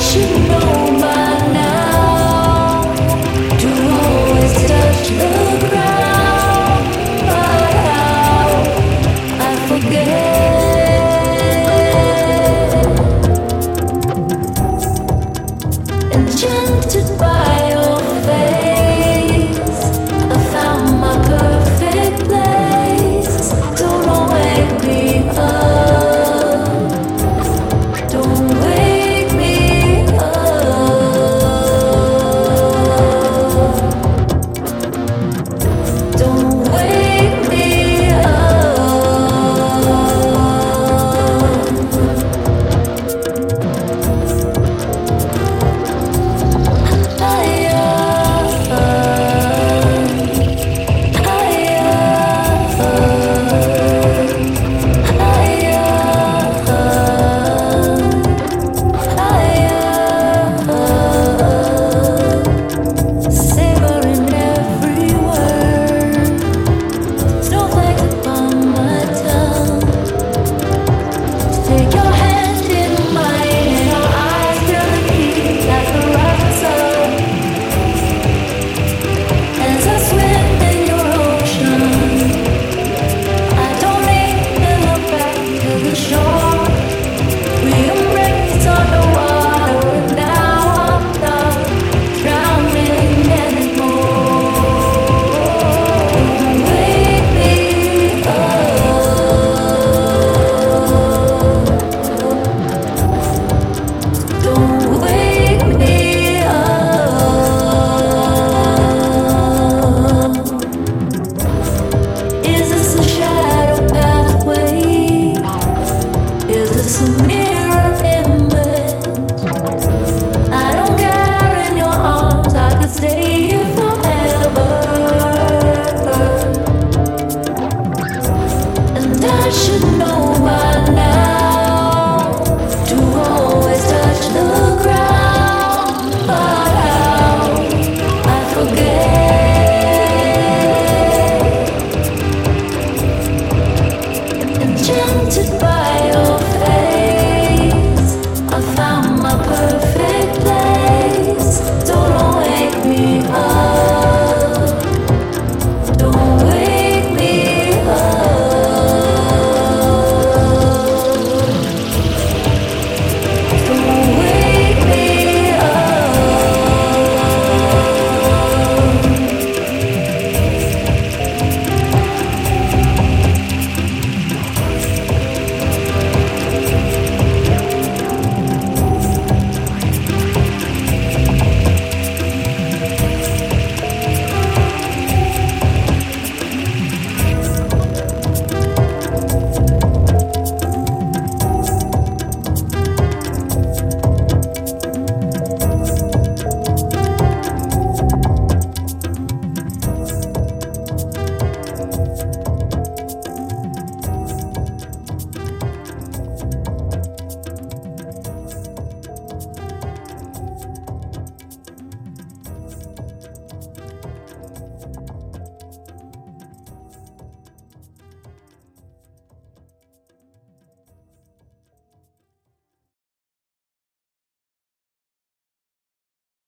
you know painted by